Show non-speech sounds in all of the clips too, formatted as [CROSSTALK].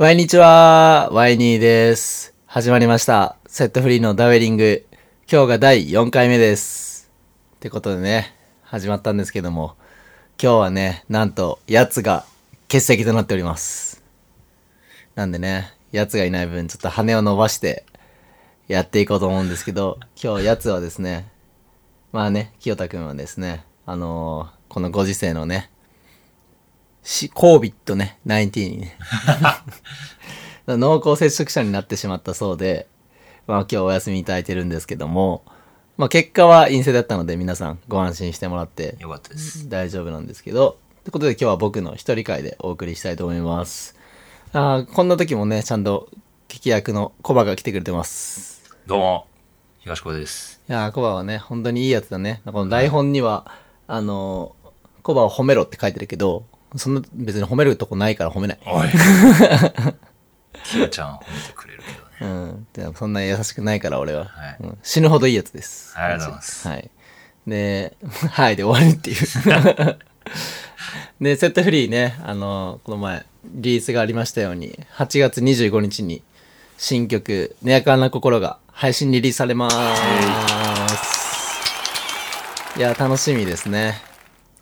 ワイニチは、ワイニーです。始まりました。セットフリーのダウェリング。今日が第4回目です。ってことでね、始まったんですけども、今日はね、なんと、やつが欠席となっております。なんでね、やつがいない分、ちょっと羽を伸ばして、やっていこうと思うんですけど、今日やつはですね、まあね、清田くんはですね、あのーこのご時世のね、し、コービットね、19にね、[LAUGHS] 濃厚接触者になってしまったそうで、まあ今日お休みいただいてるんですけども、まあ結果は陰性だったので皆さんご安心してもらってよかったです。大丈夫なんですけど、ということで今日は僕の一人会でお送りしたいと思います。あーこんな時もね、ちゃんと聞き役のコバが来てくれてます。どうも、東子です。いやーコバはね、本当にいいやつだね。この台本には、あのーコバを褒めろって書いてるけど、そんな別に褒めるとこないから褒めない。おい。[LAUGHS] キヨちゃん褒めてくれるけどね。うん。でそんな優しくないから俺は、はいうん死ぬほどいいやつです。ありがとうございますはい。で、[LAUGHS] はいで終わるっていう。[LAUGHS] で、セットフリーね、あの、この前、リリースがありましたように、8月25日に新曲、ネアカンな心が配信リリースされます。いや、楽しみですね。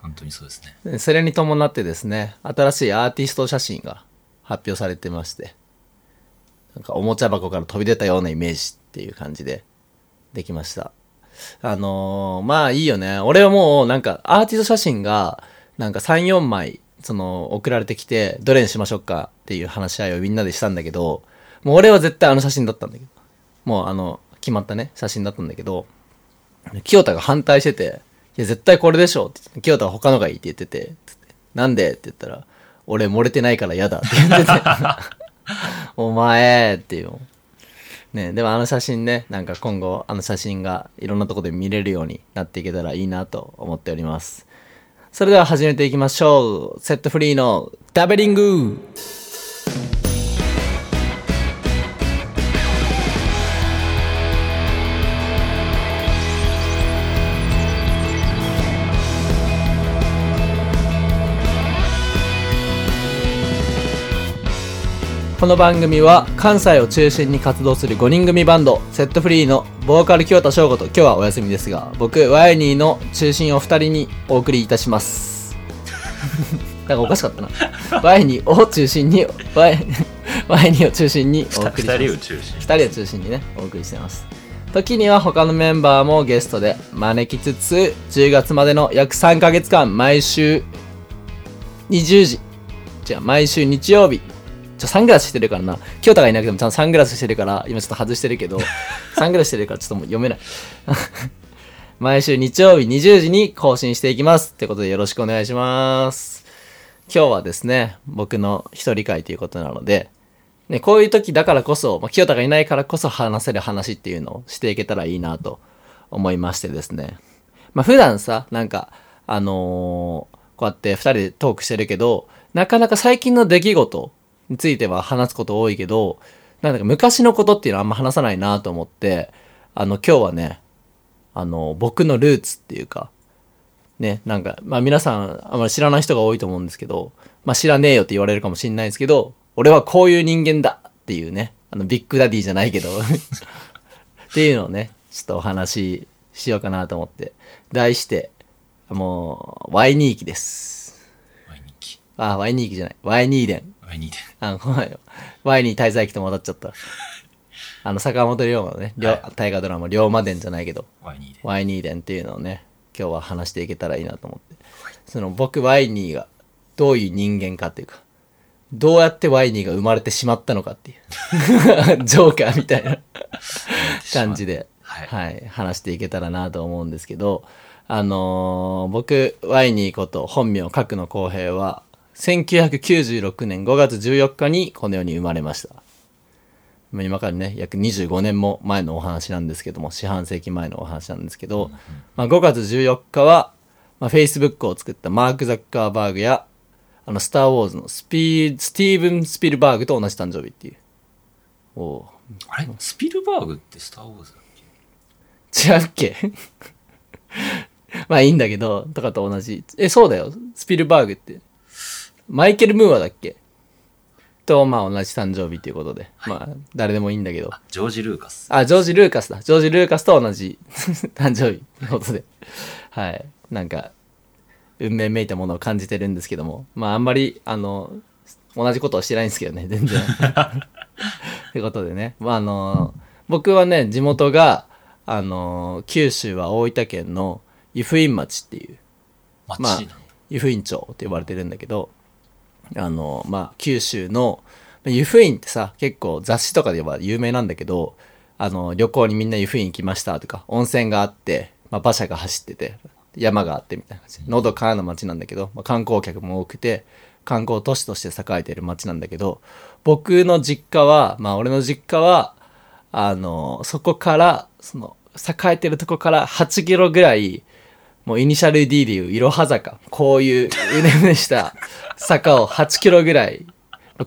本当にそうですね。それに伴ってですね、新しいアーティスト写真が発表されてまして、なんかおもちゃ箱から飛び出たようなイメージっていう感じでできました。あのーまあいいよね。俺はもうなんかアーティスト写真がなんか3、4枚その送られてきて、どれにしましょうかっていう話し合いをみんなでしたんだけど、もう俺は絶対あの写真だったんだけど、もうあの、決まったね、写真だったんだけど、清田が反対してて、や、絶対これでしょって言って、清田は他のがいいって言ってて、つってなんでって言ったら、俺漏れてないから嫌だって言ってて、[LAUGHS] お前っていう。ね、でもあの写真ね、なんか今後あの写真がいろんなとこで見れるようになっていけたらいいなと思っております。それでは始めていきましょう。セットフリーのダベリングこの番組は関西を中心に活動する5人組バンドセットフリーのボーカル清田翔吾と今日はお休みですが僕ワイニーの中心を2人にお送りいたします。[LAUGHS] なんかおかしかったな。ワイニーを中心にワイ [LAUGHS] ワイニーを中心にお送りします。二人を中心。2人を中心にねお送りしてます。時には他のメンバーもゲストで招きつつ10月までの約3ヶ月間毎週20時違う毎週日曜日ちょサングラスしてるからな。清田がいなくてもちゃんとサングラスしてるから今ちょっと外してるけど [LAUGHS] サングラスしてるからちょっともう読めない。[LAUGHS] 毎週日曜日20時に更新していきます。ってことでよろしくお願いします。今日はですね僕の一人会ということなのでね、こういう時だからこそ、まあ、清田がいないからこそ話せる話っていうのをしていけたらいいなと思いましてですね。まあ普段さ、なんか、あのーこうやって二人でトークしてるけど、なかなか最近の出来事については話すこと多いけど、なんだか昔のことっていうのはあんま話さないなと思って、あの、今日はね、あの、僕のルーツっていうか、ね、なんか、まあ皆さんあんまり知らない人が多いと思うんですけど、まあ知らねえよって言われるかもしんないですけど、俺はこういう人間だっていうね、あの、ビッグダディじゃないけど [LAUGHS] っていうのをね、ちょっとお話ししようかなと思って。題して、もう、Y2 期です。Y2 期。あ、Y2 期じゃない。Y2 伝。で。あの、いよ。ワイ。Y2 滞在期と戻っちゃった。あの、坂本龍馬のね、はい、大河ドラマ、龍馬伝じゃないけど、Y2 伝。Y2 伝っていうのをね、今日は話していけたらいいなと思って。その、僕 Y2 がどういう人間かっていうか、どうやってワイニーが生まれてしまったのかっていう [LAUGHS] ジョーカーみたいな感じで、はい、はい、話していけたらなと思うんですけど、あのー、僕、ワイニーこと本名、角野公平は、1996年5月14日にこの世に生まれました。まあ今からね、約25年も前のお話なんですけども、四半世紀前のお話なんですけど、まあ5月14日は、まあ、Facebook を作ったマーク・ザッカーバーグや、あの、スター・ウォーズのスピー、スティーブン・スピルバーグと同じ誕生日っていう。おうあれ？スピルバーグってスター・ウォーズだっけ？違うっけ？[LAUGHS] まあいいんだけど、とかと同じ。え、そうだよ。スピルバーグって。マイケル・ムーアだっけ？と、まあ同じ誕生日ということで、まあ誰でもいいんだけど。あ、ジョージ・ルーカス。あ、ジョージ・ルーカスだ。ジョージ・ルーカスと同じ [LAUGHS] 誕生日ということで。はい。なんか、運命めいたものを感じてるんですけども。まああんまり、あの、同じことはしてないんですけどね、全然。ということでね。まああの、僕はね、地元が、あの、九州は大分県の湯布院町っていう、街まあ湯布院町って呼ばれてるんだけど、あの、まあ、九州の、湯布院ってさ、結構雑誌とかでは有名なんだけど、あの、旅行にみんな湯布院行きましたとか、温泉があって、まあ、馬車が走ってて、山があってみたいな感じ。のどかな町なんだけど、まあ、観光客も多くて、観光都市として栄えてる町なんだけど、僕の実家は、まあ、俺の実家は、あの、そこから、その、栄えてるとこから8キロぐらい、もうイニシャル D でいういろは坂。こういううねうねした坂を8キロぐらい、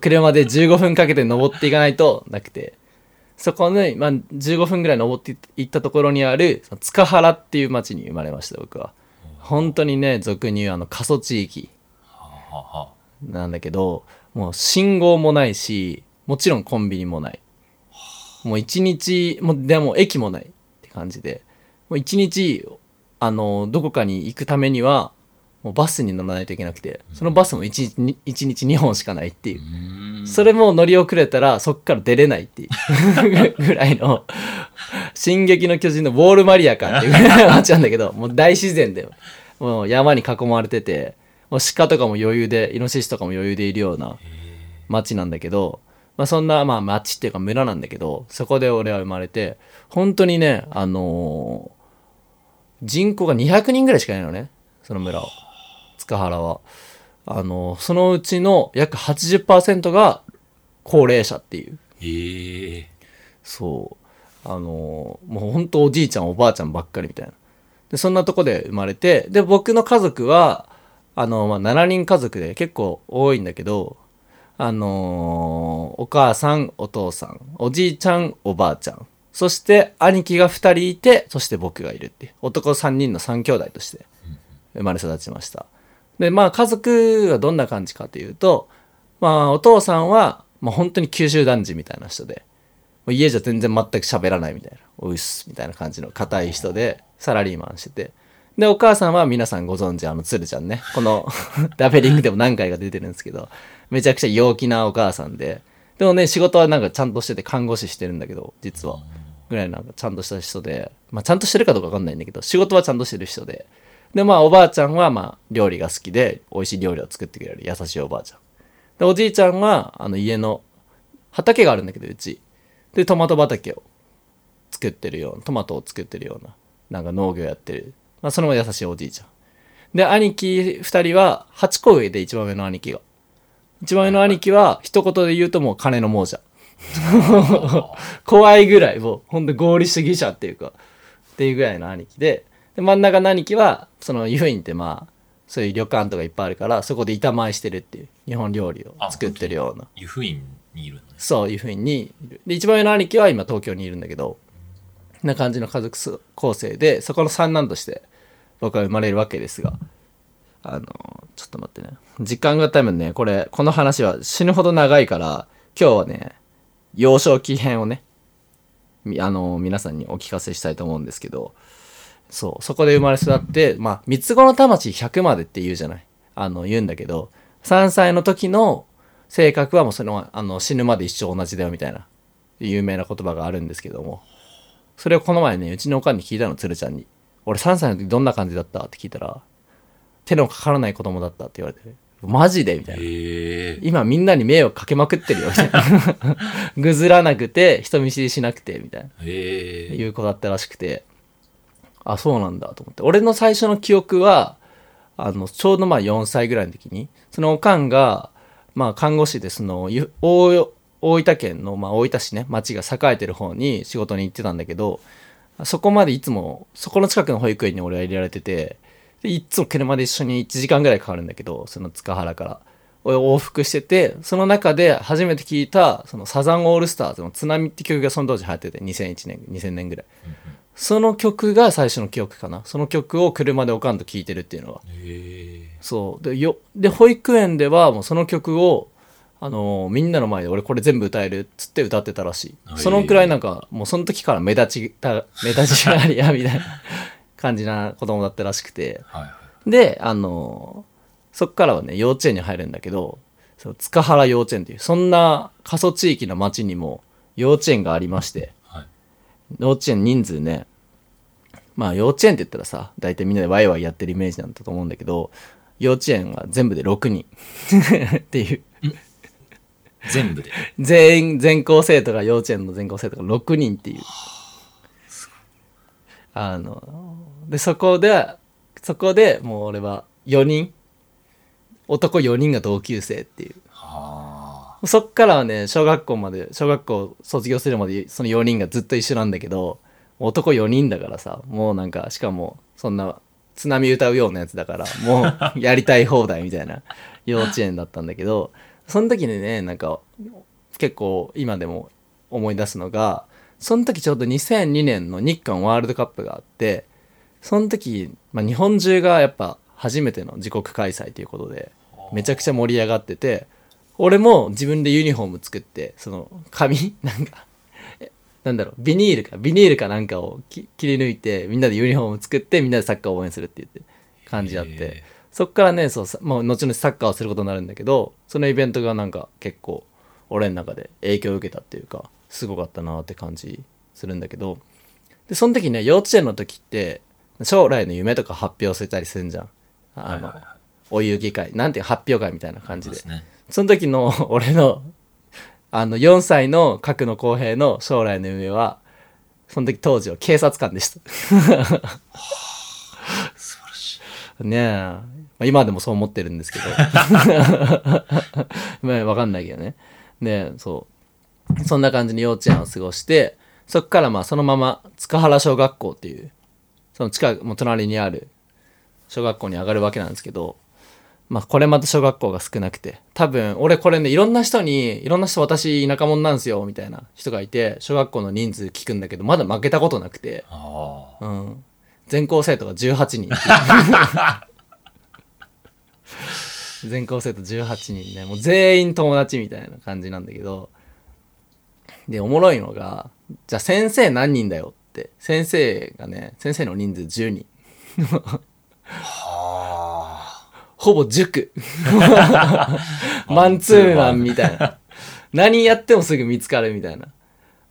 車で15分かけて登っていかないとなくて、そこに、まあ、15分ぐらい登っていったところにある、塚原っていう町に生まれました、僕は。本当にね、俗に言うあの過疎地域なんだけど、もう信号もないし、もちろんコンビニもない。もう一日、もでも駅もないって感じで、もう一日、あの、どこかに行くためには、もうバスに乗らないといけなくて、そのバスも一日に、一日2本しかないっていう。それも乗り遅れたら、そっから出れないっていう。[LAUGHS] ぐらいの、進撃の巨人のウォールマリアかっていうぐらいの街なんだけど、[LAUGHS] もう大自然で、もう山に囲まれてて、もう鹿とかも余裕で、イノシシとかも余裕でいるような街なんだけど、まあそんな、まあ町っていうか村なんだけど、そこで俺は生まれて、本当にね、あのー人口が200人ぐらいしかいないのね、その村は。塚原は。あのーそのうちの約80%が高齢者っていう。ええそう。あのーもう本当おじいちゃんおばあちゃんばっかりみたいな。で、そんなとこで生まれて、で、僕の家族は、あのまあ、7人家族で結構多いんだけど、あのーお母さん、お父さん、おじいちゃん、おばあちゃん。そして兄貴が2人いて、そして僕がいるっていう。男3人の3兄弟として生まれ育ちました。で、まあ家族はどんな感じかというと、まあお父さんは、まあ本当に九州男児みたいな人で、家じゃ全然全く喋らないみたいな、おうっすみたいな感じの硬い人で、サラリーマンしてて。で、お母さんは皆さんご存知、あの、つるちゃんね。この [LAUGHS] ダベリングでも何回か出てるんですけど、めちゃくちゃ陽気なお母さんで、でもね、仕事はなんかちゃんとしてて看護師してるんだけど、実は。ぐらいなんかちゃんとした人で、まあちゃんとしてるかどうかわかんないんだけど、仕事はちゃんとしてる人で。で、まあおばあちゃんはまあ料理が好きで、美味しい料理を作ってくれる優しいおばあちゃん。で、おじいちゃんは、あの家の畑があるんだけど、うち。で、トマト畑を作ってるような、トマトを作ってるような、なんか農業やってる。まあ、それも優しいおじいちゃん。で、兄貴二人は、8個上で一番上の兄貴が。一番上の兄貴は、一言で言うともう金の亡者。[LAUGHS] 怖いぐらい、もう、ほんと合理主義者っていうか、っていうぐらいの兄貴で、で、真ん中の兄貴は、その、湯布院ってまあ、そういう旅館とかいっぱいあるから、そこで板前してるっていう、日本料理を作ってるような。湯布院にいるのね。そういうふうにいる。で、一番上の兄貴は今東京にいるんだけど、な感じの家族構成で、そこの三男として僕は生まれるわけですが、あの、ちょっと待ってね。時間が多分ね、これ、この話は死ぬほど長いから、今日はね、幼少期編をね、あの、皆さんにお聞かせしたいと思うんですけど、そう、そこで生まれ育って、まあ、三つ子の魂100までって言うじゃない。あの、言うんだけど、3歳の時の性格はもうその、あの、死ぬまで一生同じだよみたいな、有名な言葉があるんですけども、それをこの前ね、うちのおかんに聞いたの、つるちゃんに。俺3歳の時どんな感じだった？って聞いたら、手のかからない子供だったって言われて、マジで？みたいな。ええ今みんなに迷惑かけまくってるよ、みたいな。[LAUGHS] ぐずらなくて、人見知りしなくて、みたいな。ええいう子だったらしくて、あ、そうなんだと思って。俺の最初の記憶は、あの、ちょうどまあ4歳ぐらいの時に、そのおかんが、まあ看護師でその、大分県の、まあ大分市ね、町が栄えてる方に仕事に行ってたんだけど、そこまでいつも、そこの近くの保育園に俺は入れられてて、でいつも車で一緒に1時間ぐらいかかるんだけど、その塚原から。俺往復してて、その中で初めて聞いた、そのサザンオールスターズの津波って曲がその当時流行ってて、2001年、2000年ぐらい。その曲が最初の記憶かな。その曲を車でおかんと聴いてるっていうのは。えそう。で、よ、で、保育園ではもうその曲を、あのみんなの前で俺これ全部歌えるっつって歌ってたらしいそのくらいなんかもうその時から目立ちた目立ちがありやみたいな感じな子供だったらしくてはいはい。であのそっからはね幼稚園に入るんだけどその塚原幼稚園っていうそんな過疎地域の町にも幼稚園がありましてはい。幼稚園人数ねまあ幼稚園って言ったらさ大体みんなでワイワイやってるイメージなんだと思うんだけど幼稚園は全部で6人 [LAUGHS] っていう全部で？全員全校生徒が幼稚園の全校生徒が6人っていうあのでそこでそこでもう俺は4人。男4人が同級生っていう。はそっからはね小学校まで小学校卒業するまでその4人がずっと一緒なんだけど男4人だからさもうなんかしかもそんな津波歌うようなやつだからもうやりたい放題みたいな [LAUGHS] 幼稚園だったんだけどその時にねなんか結構今でも思い出すのがその時ちょうど2002年の日韓ワールドカップがあってその時、まあ、日本中がやっぱ初めての自国開催ということでめちゃくちゃ盛り上がってて俺も自分でユニフォーム作ってその紙 [LAUGHS] なんかえなんだろうビニールかビニールかなんかをき切り抜いてみんなでユニフォーム作ってみんなでサッカーを応援するって言って感じあって。へそっからねそうさ、まあ、後々サッカーをすることになるんだけどそのイベントがなんか結構俺の中で影響を受けたっていうかすごかったなって感じするんだけど。でその時ね幼稚園の時って将来の夢とか発表せたりするんじゃん。あの、はいはいはい。お遊戯会なんていう発表会みたいな感じで。ね。その時の俺のあの4歳の角野公平の将来の夢はその時当時は警察官でした。素晴らしい。ねえ、まあ、今でもそう思ってるんですけど。[LAUGHS] まあわかんないけどね。でそう。そんな感じに幼稚園を過ごしてそっからまあそのまま塚原小学校っていうその近くもう隣にある小学校に上がるわけなんですけどまあこれまた小学校が少なくて多分俺これねいろんな人にいろんな人私田舎者なんですよみたいな人がいて小学校の人数聞くんだけどまだ負けたことなくて。うん、全校生徒が18人 [LAUGHS] 全校生徒18人ねもう全員友達みたいな感じなんだけどでおもろいのがじゃあ先生何人だよって先生がね先生の人数10人はほぼ塾マンツーマンみたいな何やってもすぐ見つかるみたいな、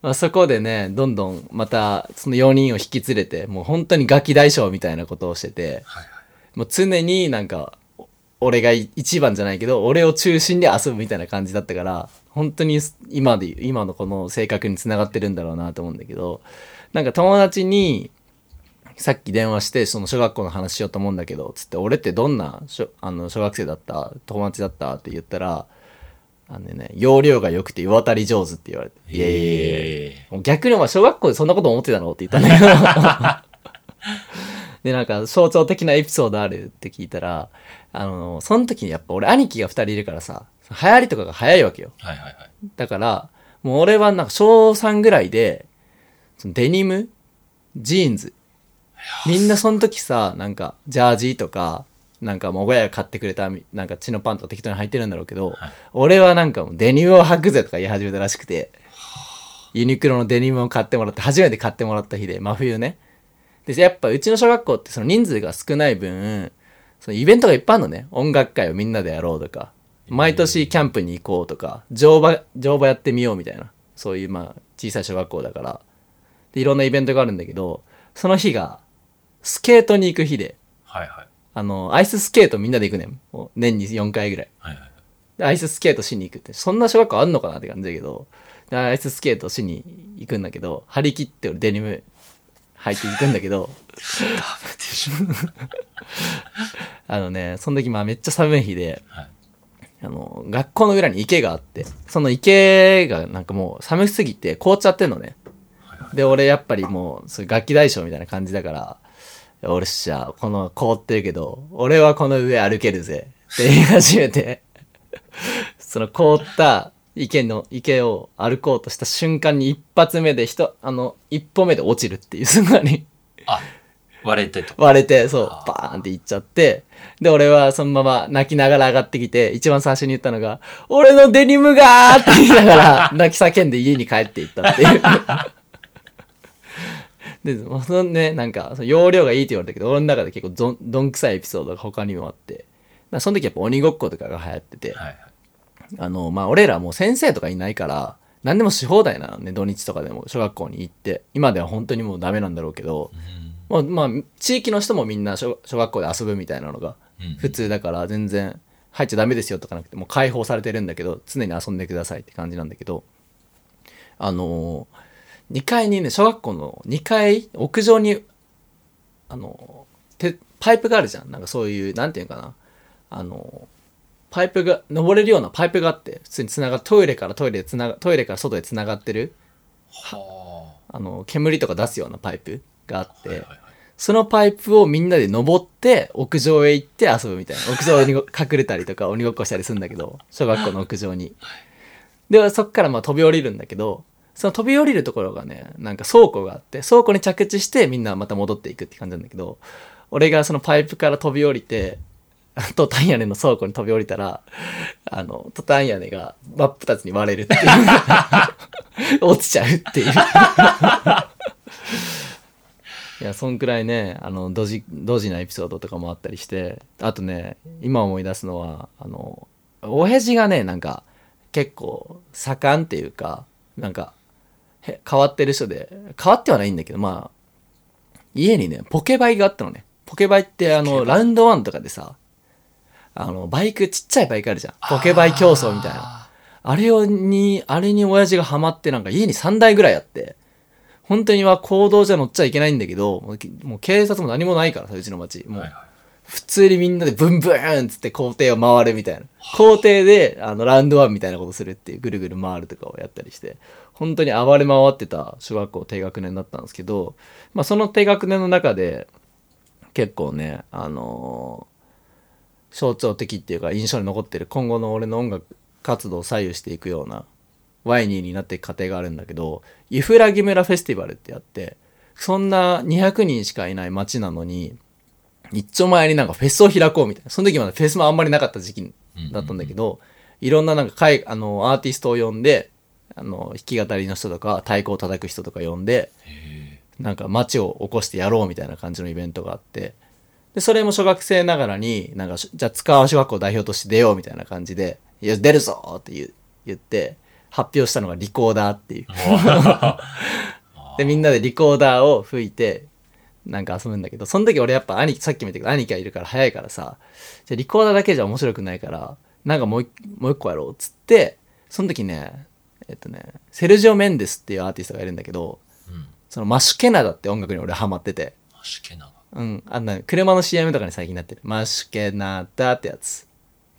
まあ、そこでねどんどんまたその4人を引き連れてもう本当にガキ大将みたいなことをしててあ。はいはい。もう常になんかお俺が一番じゃないけど俺を中心で遊ぶみたいな感じだったから本当に今で今のこの性格につながってるんだろうなと思うんだけどなんか友達にさっき電話してその小学校の話しようと思うんだけどつって俺ってどんな小あの小学生だった？友達だった？って言ったらあのね要領が良くて世渡り上手って言われていやいやいや逆にお前小学校でそんなこと思ってたの？って言ったんだけど。[LAUGHS] で、なんか象徴的なエピソードあるって聞いたら、あの、その時にやっぱ俺兄貴が二人いるからさ、流行りとかが早いわけよ。はいはいはい。だから、もう俺はなんか小3ぐらいで、そのデニム？ジーンズ？みんなその時さ、なんか、ジャージとか、なんかもう親が買ってくれた、なんか血のパンとか適当に履いてるんだろうけど、はい俺はなんかもうデニムを履くぜとか言い始めたらしくて、ユニクロのデニムを買ってもらって、初めて買ってもらった日で、真冬ね。で、やっぱうちの小学校ってその人数が少ない分、そのイベントがいっぱいあるのね。音楽会をみんなでやろうとか、毎年キャンプに行こうとか、乗馬、乗馬やってみようみたいな。そういうまあ小さい小学校だから。で、いろんなイベントがあるんだけど、その日が、スケートに行く日で、はいはい。あの、アイススケートみんなで行くねん。年に4回ぐらい。はいはい。でアイススケートしに行くって、そんな小学校あんのかなって感じだけど、でアイススケートしに行くんだけど、張り切って俺デニム履いて行くんだけど、[LAUGHS] あのね、その時まあめっちゃ寒い日で、はい。あの、学校の裏に池があって、その池がなんかもう寒すぎて凍っちゃってんのね。で、俺やっぱりもう、そういう楽器大将みたいな感じだから、俺っしゃ、この凍ってるけど、俺はこの上歩けるぜ。って言い始めて、[LAUGHS] その凍った池の、池を歩こうとした瞬間に一発目で人、あの、一歩目で落ちるっていう、すごい。あ、割れてと。割れて、そう、バーンっていっちゃって、で、俺はそのまま泣きながら上がってきて、一番最初に言ったのが、俺のデニムがーって言いながら、泣き叫んで家に帰っていったっていう。[LAUGHS] で、そのね、なんか、その容量がいいって言われたけど、俺の中で結構どんどんくさいエピソードが他にもあって、その時やっぱ鬼ごっことかが流行ってて、はいはい。あの、まあ、俺らもう先生とかいないから、何でもし放題なのね、土日とかでも小学校に行って。今では本当にもうダメなんだろうけど、まあ、まあ、地域の人もみんな小小学校で遊ぶみたいなのがうん。普通だから全然入っちゃダメですよとかなくてもう解放されてるんだけど常に遊んでくださいって感じなんだけど。あのー、2階にね小学校の2階屋上にあのーてパイプがあるじゃんなんかそういうなんていうのかなあのーパイプが登れるようなパイプがあって普通につながトイレからトイレでつながトイレから外でつながってるはあの煙とか出すようなパイプがあって、あ。はいはいはい。そのパイプをみんなで登って、屋上へ行って遊ぶみたいな。屋上に隠れたりとか、鬼ごっこしたりするんだけど、小学校の屋上に。で、そっからまあ飛び降りるんだけど、その飛び降りるところがね、なんか倉庫があって、倉庫に着地してみんなまた戻っていくって感じなんだけど、俺がそのパイプから飛び降りて、[LAUGHS] トタン屋根の倉庫に飛び降りたら、あの、トタン屋根が真っ二つに割れるっていう。[LAUGHS] 落ちちゃうっていう。[LAUGHS] いや、そんくらいね、あの、ドジ、ドジなエピソードとかもあったりして、あとね、今思い出すのは、あの、親父がね、なんか、結構、盛んっていうか、なんか、変わってる人で、変わってはないんだけど、まあ、家にね、ポケバイがあったのね。ポケバイって、あの、ラウンドワンとかでさ、あの、バイク、ちっちゃいバイクあるじゃん。ポケバイ競争みたいな。ああれをに、あれに親父がハマって、なんか家に3台ぐらいあって、本当には行動じゃ乗っちゃいけないんだけど、もう警察も何もないからさ、うちの町。ー。もうはい、はい。普通にみんなでブンブーンっつって校庭を回るみたいな。校庭で、あの、ラウンドワンみたいなことするっていう、ぐるぐる回るとかをやったりして、本当に暴れ回ってた小学校低学年だったんですけど、まあその低学年の中で、結構ね、あのー象徴的っていうか印象に残ってる今後の俺の音楽活動を左右していくようなワイニーになっていく過程があるんだけど、ユフラギ村フェスティバルってやって、そんな200人しかいない街なのに、一丁前になんかフェスを開こうみたいな。その時まだフェスもあんまりなかった時期だったんだけど、いろんななんか会、あの、アーティストを呼んで、あの、弾き語りの人とか、太鼓を叩く人とか呼んで、なんか街を起こしてやろうみたいな感じのイベントがあって、で、それも小学生ながらに、なんかし、じゃあ塚川小学校代表として出ようみたいな感じで、いや、出るぞって言って、発表したのがリコーダーっていう。[LAUGHS] で、みんなでリコーダーを吹いて、なんか遊ぶんだけど、その時俺やっぱ兄貴、さっきも言ったけど兄貴がいるから早いからさ、じゃあリコーダーだけじゃ面白くないから、なんかもう一もう一個やろうっつって、その時ね、えっとね、セルジオ・メンデスっていうアーティストがいるんだけど、うん。そのマシュケナダって音楽に俺ハマってて、マシケナが。うん、あんな、車の CM とかに最近なってる。マシュケナダってやつ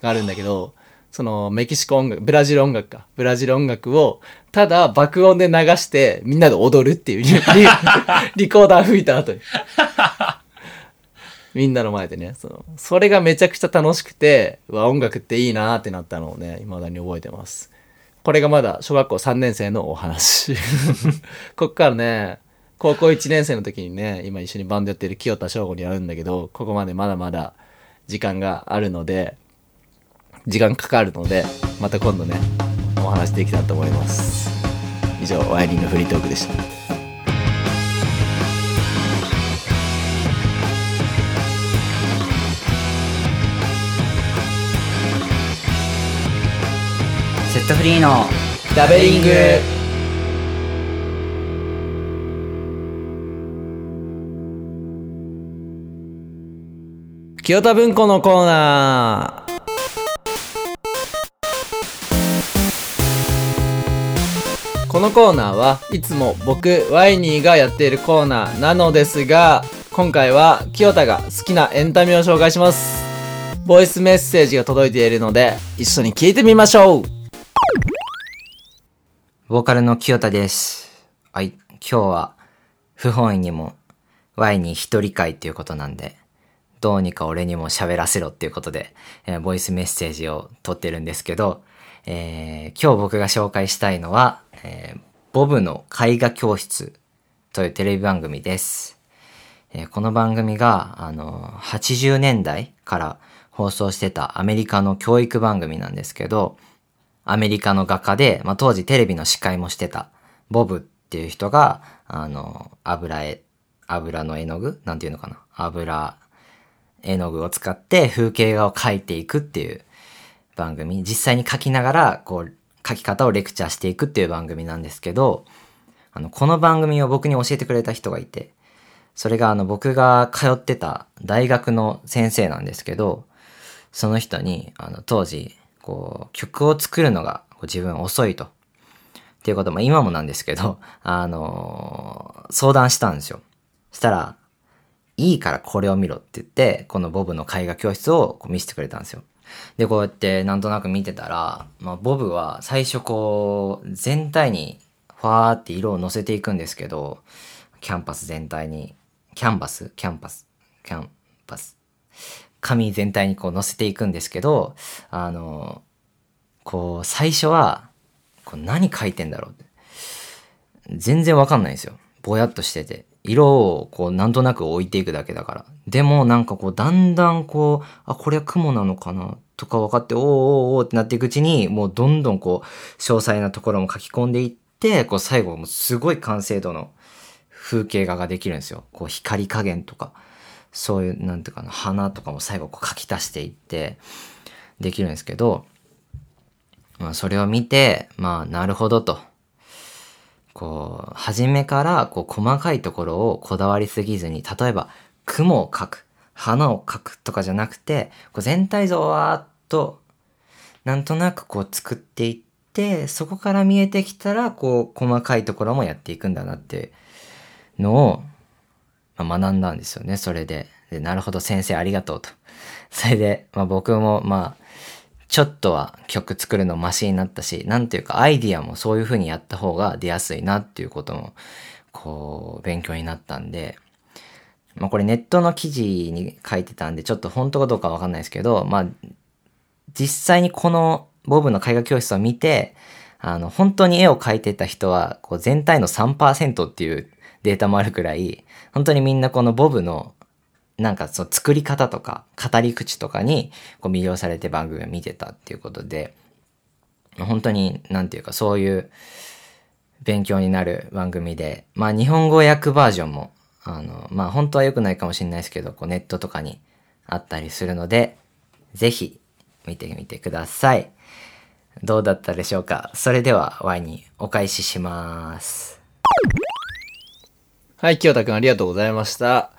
があるんだけど、そのメキシコ音楽、ブラジル音楽か。ブラジル音楽を、ただ爆音で流してみんなで踊るっていう [LAUGHS] リコーダー吹いた後に。[LAUGHS] みんなの前でね、その、それがめちゃくちゃ楽しくて、うわ、音楽っていいなーってなったのをね、未だに覚えてます。これがまだ小学校3年生のお話。[LAUGHS] こっからね、高校1年生の時にね、今一緒にバンドやってる清田翔吾に会うんだけど、ここまでまだまだ時間があるので、時間かかるので、また今度ね、お話できたらと思います。以上、ワイリンのフリートークでした。セットフリーのダベリング。清田文庫のコーナー。このコーナーはいつも僕ワイニーがやっているコーナーなのですが今回は清田が好きなエンタメを紹介します。ボイスメッセージが届いているので一緒に聞いてみましょう。ボーカルの清田です。はい。今日は不本意にも Y に一人会っていうことなんで、どうにか俺にも喋らせろっていうことで、えーボイスメッセージを取ってるんですけど、えー今日僕が紹介したいのは、えーボブの絵画教室というテレビ番組です。えこの番組が、あの、80年代から放送してたアメリカの教育番組なんですけど、アメリカの画家で、まあ、当時テレビの司会もしてた、ボブっていう人が、あの、油絵、油の絵の具？なんていうのかな？油絵の具を使って風景画を描いていくっていう番組。実際に描きながら、こう、描き方をレクチャーしていくっていう番組なんですけど、あの、この番組を僕に教えてくれた人がいて、それがあの、僕が通ってた大学の先生なんですけど、その人に、あの、当時、こう、曲を作るのが自分遅いと。っていうことも今もなんですけど、[LAUGHS] あの相談したんですよ。したら、いいからこれを見ろって言って、このボブの絵画教室をこう見せてくれたんですよ。で、こうやってなんとなく見てたら、まあ、ボブは最初こう、全体にファーって色を乗せていくんですけど、キャンパス全体に、キャンバスキャンパスキャンパス。紙全体にこう乗せていくんですけど、あの、こう、最初は、こう何書いてんだろうって。全然わかんないんですよ。ぼやっとしてて。色をこうなんとなく置いていくだけだから。でもなんかこうだんだんこう、あ、これは雲なのかな？とか分かって、おーおーおーってなっていくうちに、もうどんどんこう、詳細なところも書き込んでいって、こう最後もすごい完成度の風景画ができるんですよ。こう光加減とか、そういう、なんていうかな、花とかも最後こう書き足していって、できるんですけど、まあそれを見て、まあなるほどと。こう、初めからこう細かいところをこだわりすぎずに、例えば雲を描く、花を描くとかじゃなくて、こう全体像をわーっと、なんとなくこう作っていって、そこから見えてきたら、こう細かいところもやっていくんだなってのを、まあ、学んだんですよね、それで。で、なるほど、先生ありがとうと。[LAUGHS] それで、まあ僕も、まあ、ちょっとは曲作るのマシになったし、なんていうかアイディアもそういう風にやった方が出やすいなっていうことも、こう、勉強になったんで、まあこれネットの記事に書いてたんで、ちょっと本当かどうかわかんないですけど、まあ、実際にこのボブの絵画教室を見て、あの、本当に絵を描いてた人は、こう全体の3%っていうデータもあるくらい、本当にみんなこのボブのなんかその作り方とか語り口とかにこう魅了されて番組を見てたっていうことで、本当になんていうかそういう勉強になる番組で、まあ日本語訳バージョンも、あの、まあ本当は良くないかもしれないですけど、こうネットとかにあったりするので、ぜひ見てみてください。どうだったでしょうか？それでは Y にお返しします。はい、清田くんありがとうございました。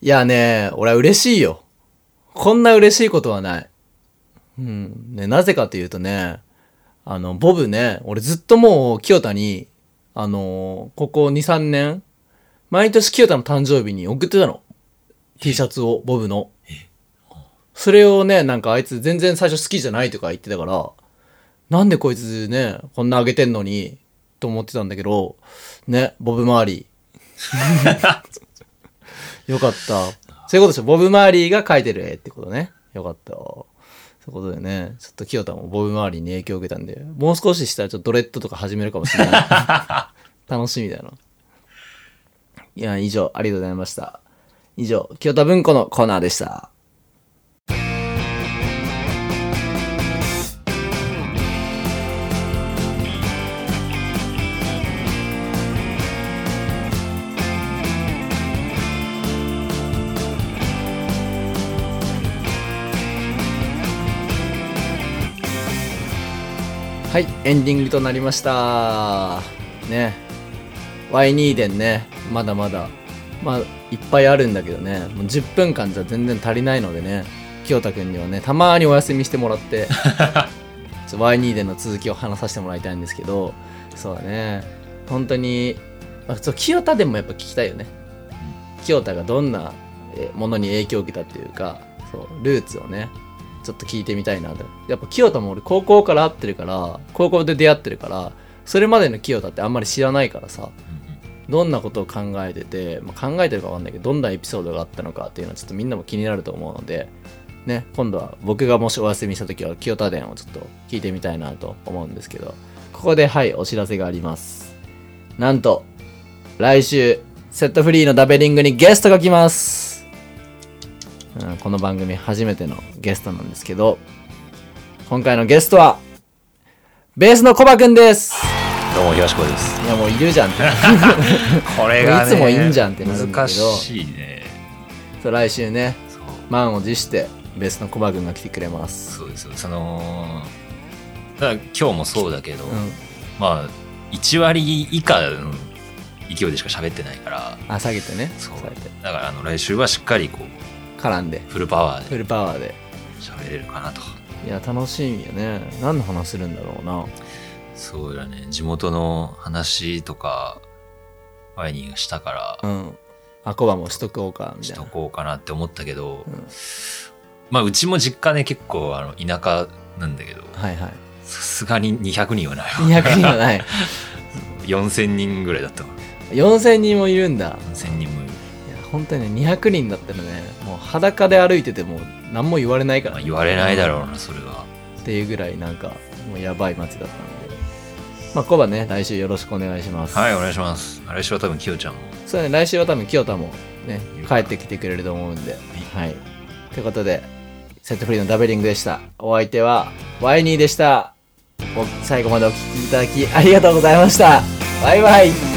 いやね、俺は嬉しいよ。こんな嬉しいことはない。うん。ね、なぜかというとね、あの、ボブね、俺ずっともう清田に、あのここ2、3年、毎年清田の誕生日に送ってたの。T シャツを、ボブの。それをね、なんかあいつ全然最初好きじゃないとか言ってたから、なんでこいつね、こんなあげてんのに、と思ってたんだけど、ね、ボブ周り。[LAUGHS] よかった。そういうことでしょ。ボブ・マーリーが描いてる絵ってことね。よかった。そういうことでね、ちょっと清田もボブ・マーリーに影響を受けたんで、もう少ししたらちょっとドレッドとか始めるかもしれない。[LAUGHS] 楽しみだな。いや、以上、ありがとうございました。以上、清田文庫のコーナーでした。はい、エンディングとなりました。ね。ワイニーデンね、まだまだ、まあ、いっぱいあるんだけどね、もう10分間じゃ全然足りないのでね、清田くんにはね、たまにお休みしてもらって、[LAUGHS] ワイニーデンの続きを話させてもらいたいんですけど、そうだね、本当に、まあ、そう清田でもやっぱ聞きたいよね。清田がどんなえものに影響を受けたっていうか、そう、ルーツをね、ちょっと聞いてみたいなと。やっぱ清田も俺高校から会ってるから、高校で出会ってるから、それまでの清田ってあんまり知らないからさ、どんなことを考えてて、まあ、考えてるかわかんないけど、どんなエピソードがあったのかっていうのはちょっとみんなも気になると思うので、ね、今度は僕がもしお休みした時は清田伝をちょっと聞いてみたいなと思うんですけど、ここではい、お知らせがあります。なんと、来週セットフリーのダベリングにゲストが来ます、うん、この番組初めてのゲストなんですけど今回のゲストはベースのコバくんです。どうも、東子です。いやもういるじゃんって。[LAUGHS] これが、ね、いつもいいんじゃんってなるんだ難けど。しいね。そう来週ね満を持してベースのコバくんが来てくれます。そうですよ。その、だから今日もそうだけど、うん。まあ、1割以下の勢いでしか喋ってないから、あ下げてね。そう。だからあの来週はしっかりこう絡んで。フルパワーで。フルパワーで。喋れるかなと。いや楽しみやね。何の話するんだろうな。そうだね。地元の話とかワイニーがしたからうん。あコバもしとこうかみしたといな。こうかなって思ったけど、うん。まあうちも実家ね結構あの田舎なんだけどはいはい。さすがに200人はないわ。200人はない。[LAUGHS] 4000人ぐらいだったわ4000人もいるんだ。4000人も本当にね200人だったらねもう裸で歩いてても何も言われないから。まあ、ね、言われないだろうなそれは。っていうぐらいなんかもうやばい街だったんで。まあコバね来週よろしくお願いします。はいお願いします。来週は多分きよちゃんも。そうだね来週は多分清田もね帰ってきてくれると思うんで。はい。ということでセットフリーのダベリングでした。お相手はワイニーでした。お最後までお聴きいただきありがとうございました。バイバイ